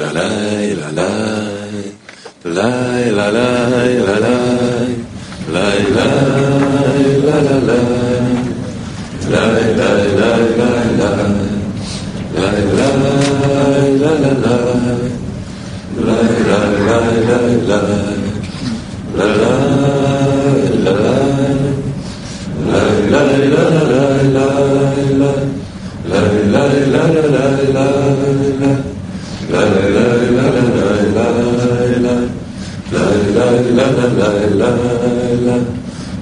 la la la la la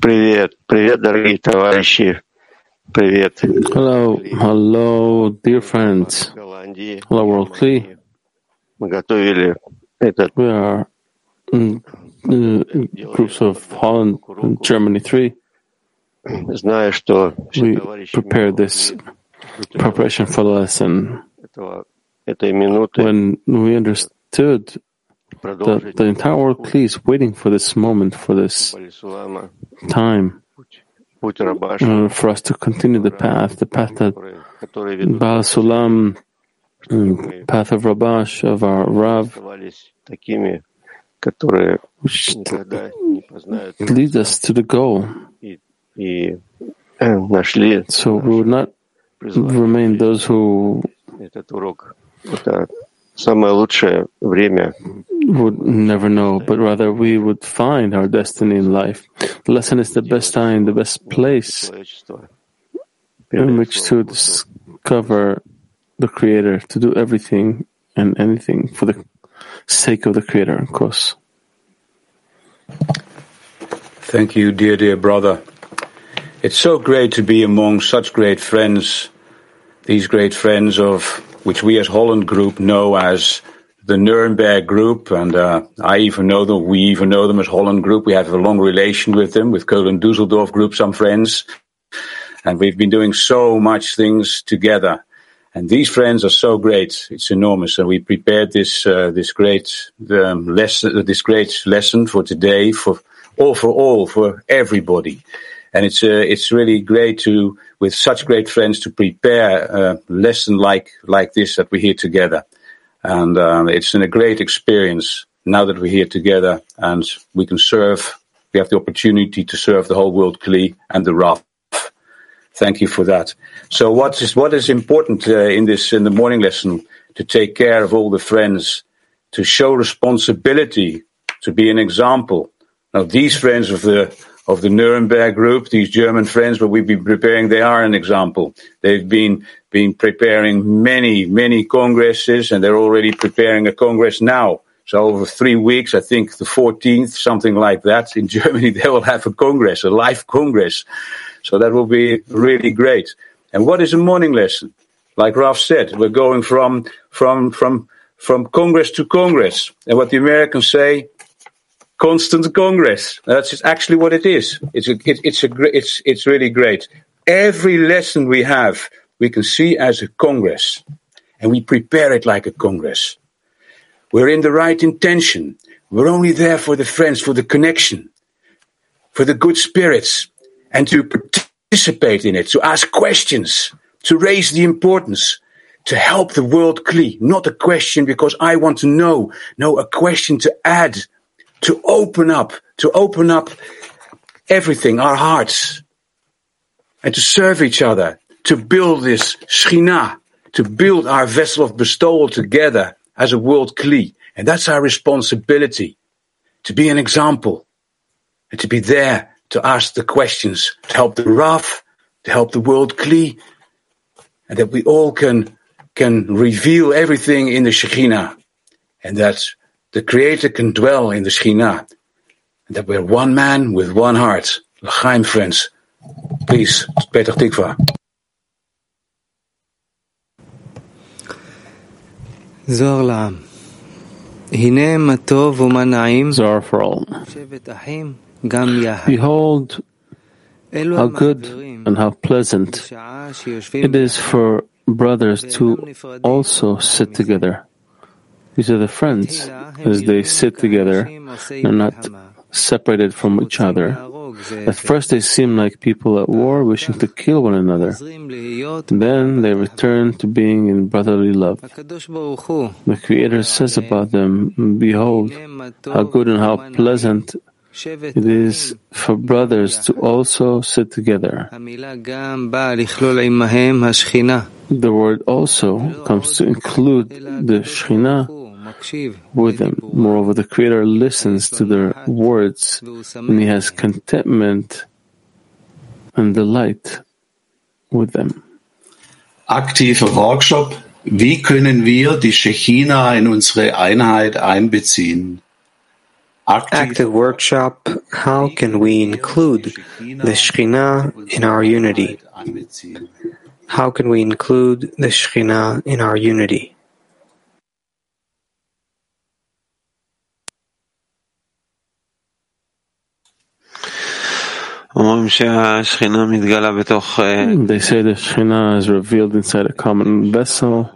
Привет, привет, дорогие товарищи. Привет. Hello, hello, dear friends. Голландии. Hello, World Kli. Мы готовили этот We are in, uh, groups of Holland and Germany 3. зная, что все We товарищи prepared this preparation for the lesson этого, этой минуты when we understood the, the entire world please waiting for this moment, for this time, uh, for us to continue the path, the path that Baal Sulam, um, path of Rabash, of our Rav, which leads us to the goal. So we will not remain those who самое лучшее время would never know, but rather we would find our destiny in life. The lesson is the best time, the best place человечества. in which to discover the Creator, to do everything and anything for the sake of the Creator, of course. Thank you, dear, dear brother. It's so great to be among such great friends, these great friends of which we as Holland Group know as the Nuremberg Group, and uh, I even know them. We even know them as Holland Group. We have a long relation with them, with Köln Dusseldorf Group, some friends, and we've been doing so much things together. And these friends are so great; it's enormous. And we prepared this uh, this great um, lesson, this great lesson for today, for all for all, for everybody. And it's uh, it's really great to, with such great friends, to prepare a lesson like like this that we're here together. And um, it's been a great experience now that we're here together, and we can serve. We have the opportunity to serve the whole world, Kli and the Rav. Thank you for that. So what is what is important uh, in this in the morning lesson to take care of all the friends, to show responsibility, to be an example. Now these friends of the of the Nuremberg group, these German friends, what we've been preparing, they are an example. They've been been preparing many many congresses, and they're already preparing a congress now. So over three weeks, I think the 14th, something like that, in Germany, they will have a congress, a live congress. So that will be really great. And what is a morning lesson? Like Ralph said, we're going from, from, from, from Congress to Congress. And what the Americans say, constant Congress. That's actually what it is. It's a, it, it's a it's it's really great. Every lesson we have, we can see as a Congress. And we prepare it like a Congress. We're in the right intention. We're only there for the friends, for the connection, for the good spirits, and to participate in it, to ask questions, to raise the importance, to help the world clean. Not a question because I want to know. No, a question to add, to open up, to open up everything, our hearts, and to serve each other, to build this Shina, to build our vessel of bestowal together as a world Kli. And that's our responsibility, to be an example, and to be there to ask the questions, to help the Rav, to help the world Kli, and that we all can, can reveal everything in the Shekhinah, and that the Creator can dwell in the Shekhinah, and that we're one man with one heart. L'chaim, friends. Peace. Petach Tikva. Zohar La'am. Hine matov umanaim. Zohar for all. Behold, how good and how pleasant it is for brothers to also sit together. These are the friends as they sit together and not separated from each other. At first, they seem like people at war wishing to kill one another. Then they return to being in brotherly love. The Creator says about them Behold, how good and how pleasant it is for brothers to also sit together. The word also comes to include the Shekhinah with them. Moreover, the Creator listens to their words and He has contentment and delight with them. Active Workshop. Wie können wir die Shechina in unsere Einheit einbeziehen? Active workshop. How can we include the Shechina in our unity? How can we include the Shechina in our unity? They say the Shekhinah is revealed inside a common vessel.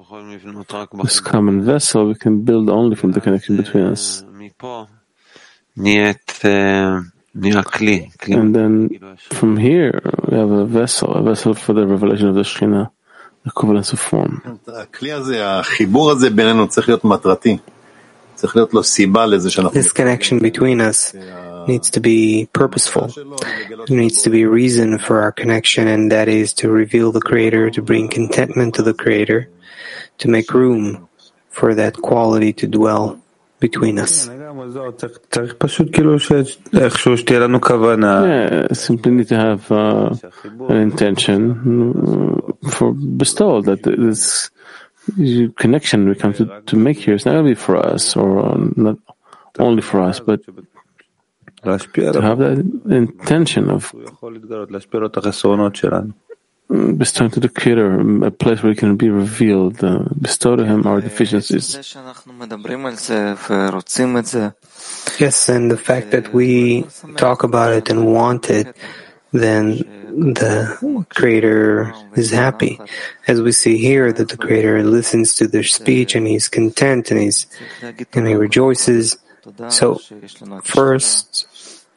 This common vessel we can build only from the connection between us. And then from here we have a vessel, a vessel for the revelation of the Shekhinah, the covenant of form. This connection between us needs to be purposeful. There needs to be a reason for our connection, and that is to reveal the Creator, to bring contentment to the Creator, to make room for that quality to dwell between us. Yeah, simply need to have uh, an intention uh, for bestowal that this connection we come to, to make here is not only for us or uh, not only for us, but to have that intention of bestowing mm, to the Creator a place where He can be revealed, uh, bestow to Him our deficiencies. Yes, and the fact that we talk about it and want it, then the Creator is happy. As we see here, that the Creator listens to their speech and He's content and He's and He rejoices. So, first,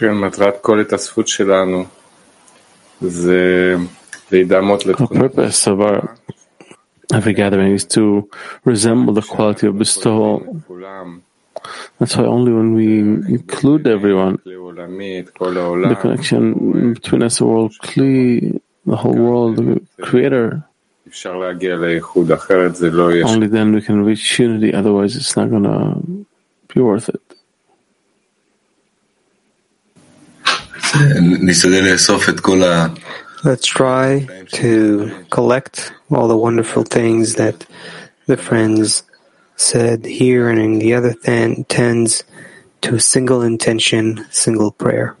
כן, מטרת כל התאספות שלנו זה להידמות The לתכונות purpose of our every gathering is to resemble the quality of bestowal. כולם, That's why only when we include everyone, כלי עולמי, את כל the העולם, connection between us, the world, Kli, the whole world, the Creator, אפשר להגיע לאיחוד, אחרת זה לא יהיה only then we can reach unity. Otherwise, it's not gonna be worth it. Let's try to collect all the wonderful things that the friends said here and in the other ten, tens to a single intention, single prayer.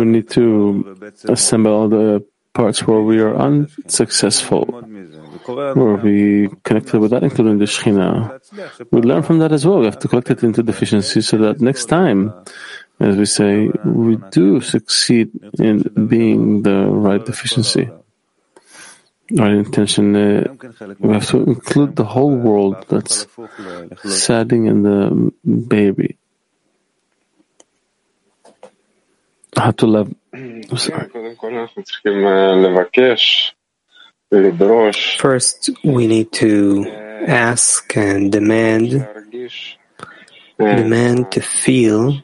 We need to assemble all the parts where we are unsuccessful, where we connected with that, including the Shekhinah. We learn from that as well. We have to collect it into deficiency so that next time, as we say, we do succeed in being the right deficiency. Right intention, uh, we have to include the whole world that's sadding in the baby. How. First, we need to ask and demand, demand to feel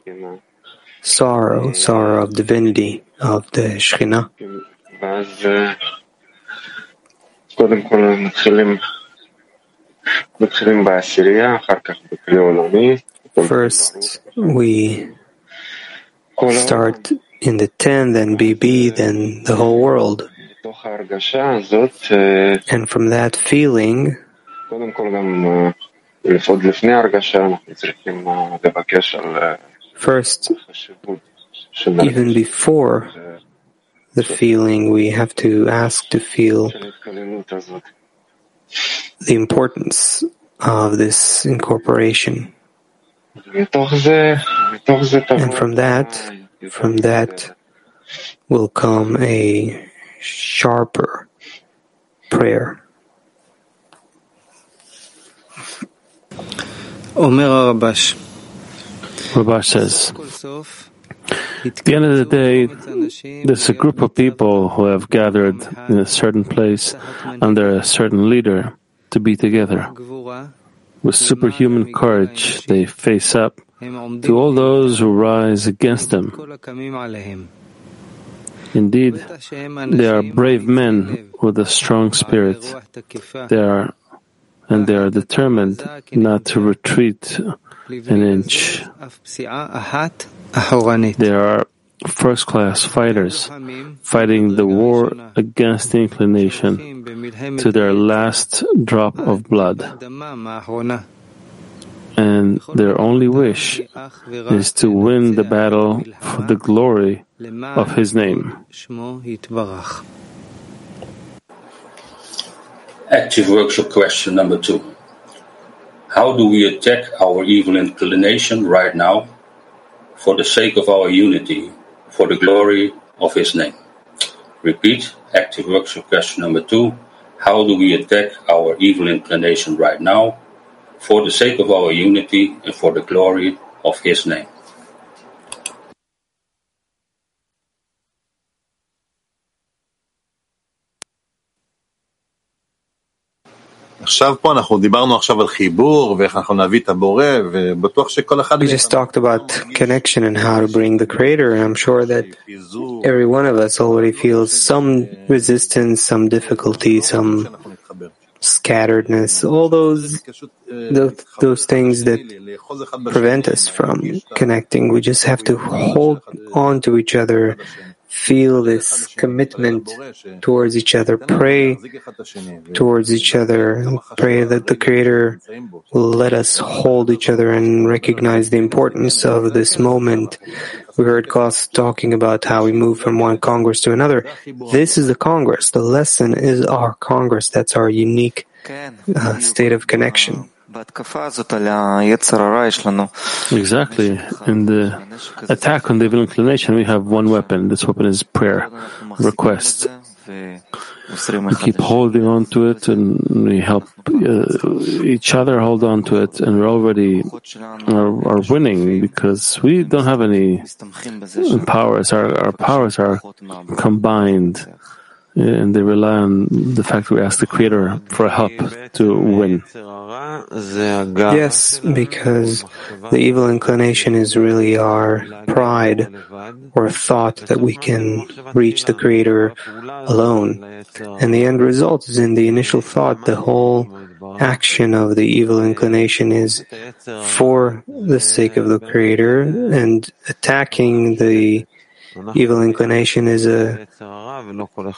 sorrow, sorrow of divinity, of the Shekhinah. First, we start in the 10, then BB, then the whole world. And from that feeling, first, even before the feeling, we have to ask to feel the importance of this incorporation. And from that, from that will come a sharper prayer. Omer Rabash. Rabash says, at the end of the day, there's a group of people who have gathered in a certain place under a certain leader to be together. With superhuman courage, they face up to all those who rise against them. Indeed, they are brave men with a strong spirit. They are, and they are determined not to retreat an inch. They are first class fighters, fighting the war against inclination to their last drop of blood. And their only wish is to win the battle for the glory of His name. Active workshop question number two. How do we attack our evil inclination right now for the sake of our unity, for the glory of His name? Repeat, active workshop question number two. How do we attack our evil inclination right now for the sake of our unity and for the glory of his name. We just talked about connection and how to bring the Creator, and I'm sure that every one of us already feels some resistance, some difficulty, some scatteredness, all those, those those things that prevent us from connecting. We just have to hold on to each other feel this commitment towards each other, pray towards each other, pray that the Creator will let us hold each other and recognize the importance of this moment. We heard Koss talking about how we move from one Congress to another. This is the Congress. The lesson is our Congress. That's our unique uh, state of connection. Exactly. In the attack on the evil inclination, we have one weapon. This weapon is prayer, request. We keep holding on to it and we help uh, each other hold on to it and we're already are, are, winning because we don't have any powers. Our, our powers are combined Uh, and they rely on the fact we ask the Creator for help to win. Yes, because the evil inclination is really our pride or thought that we can reach the Creator alone. And the end result is in the initial thought, the whole action of the evil inclination is for the sake of the Creator and attacking the evil inclination is a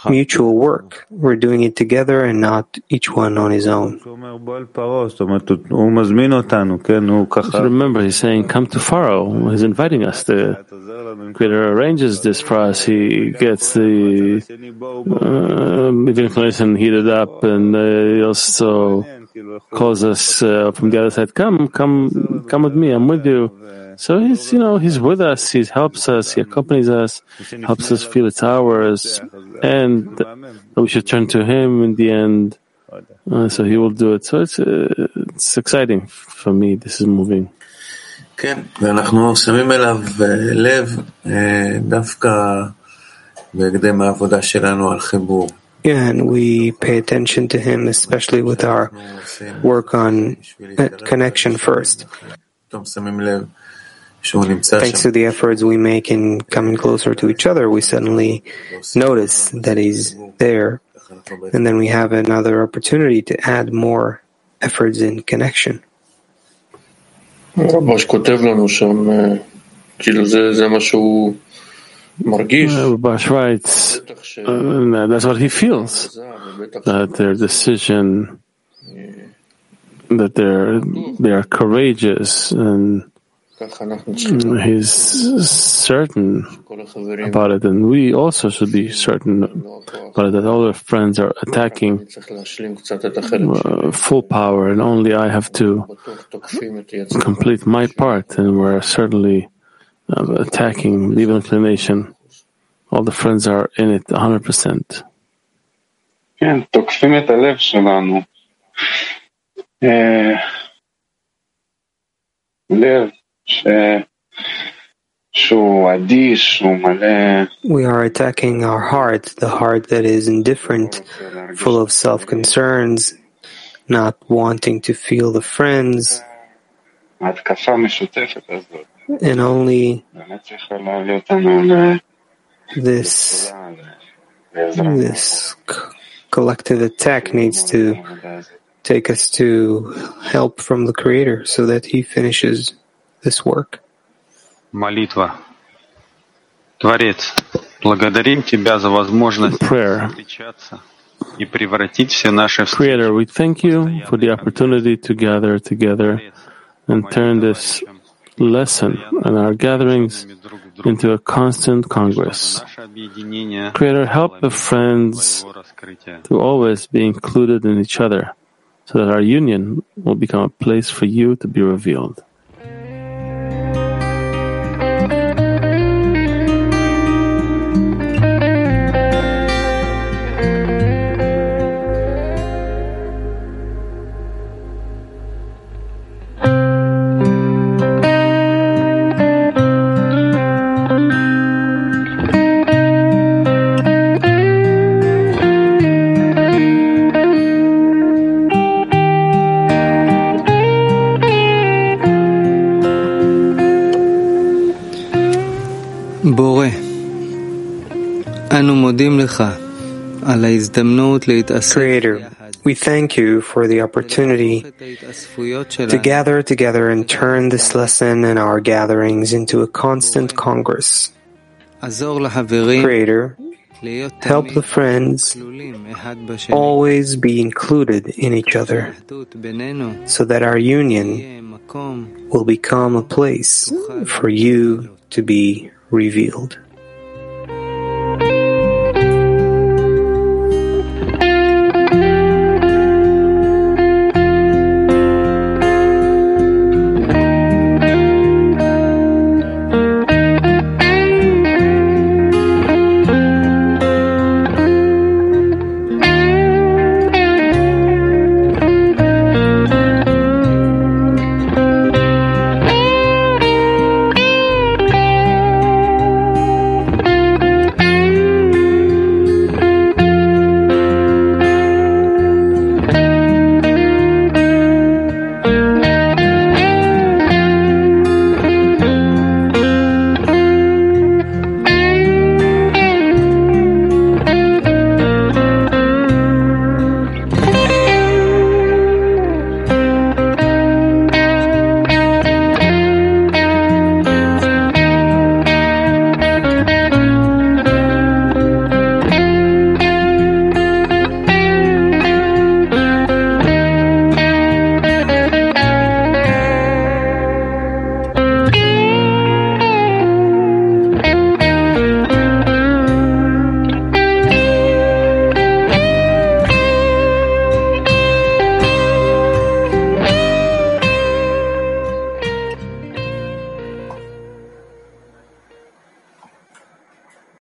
mutual work. We're doing it together and not each one on his own. So remember, he's saying, come to Pharaoh. He's inviting us. The Creator arranges this for us. He gets the uh, evil inclination heated up and uh, also calls us uh, from the other side, come, come, come with me, I'm with you. So he's, you know, he's with us, he helps us, he accompanies us, helps us feel it's ours, and we should turn to him in the end. Uh, so he will do it. So it's, uh, it's exciting for me. This is moving. כן, ואנחנו שמים אליו לב דווקא בהקדם העבודה שלנו על חיבור. Yeah, and we pay attention to him, especially with our work on connection first. Thanks to the efforts we make in coming closer to each other, we suddenly notice that he's there. And then we have another opportunity to add more efforts in connection. Schweitz, uh, that's what he feels, that their decision, that they're, they are courageous and he's certain about it, and we also should be certain about it, that all our friends are attacking uh, full power, and only I have to complete my part, and we're certainly uh, attacking the evil inclination. All the friends are in it 100%. כן, תוקפים את הלב שלנו. לב we are attacking our heart, the heart that is indifferent, full of self concerns, not wanting to feel the friends, and only this, this collective attack needs to take us to help from the Creator so that He finishes this work. Молитва. Творец, благодарим Тебя за возможность встречаться и превратить все наши Creator, we thank you for the opportunity to gather together and turn this lesson and our gatherings into a constant congress. Creator, help the friends to always be included in each other so that our union will become a place for you to be revealed. Creator, we thank you for the opportunity to gather together and turn this lesson and our gatherings into a constant congress. Creator, help the friends always be included in each other so that our union will become a place for you to be revealed.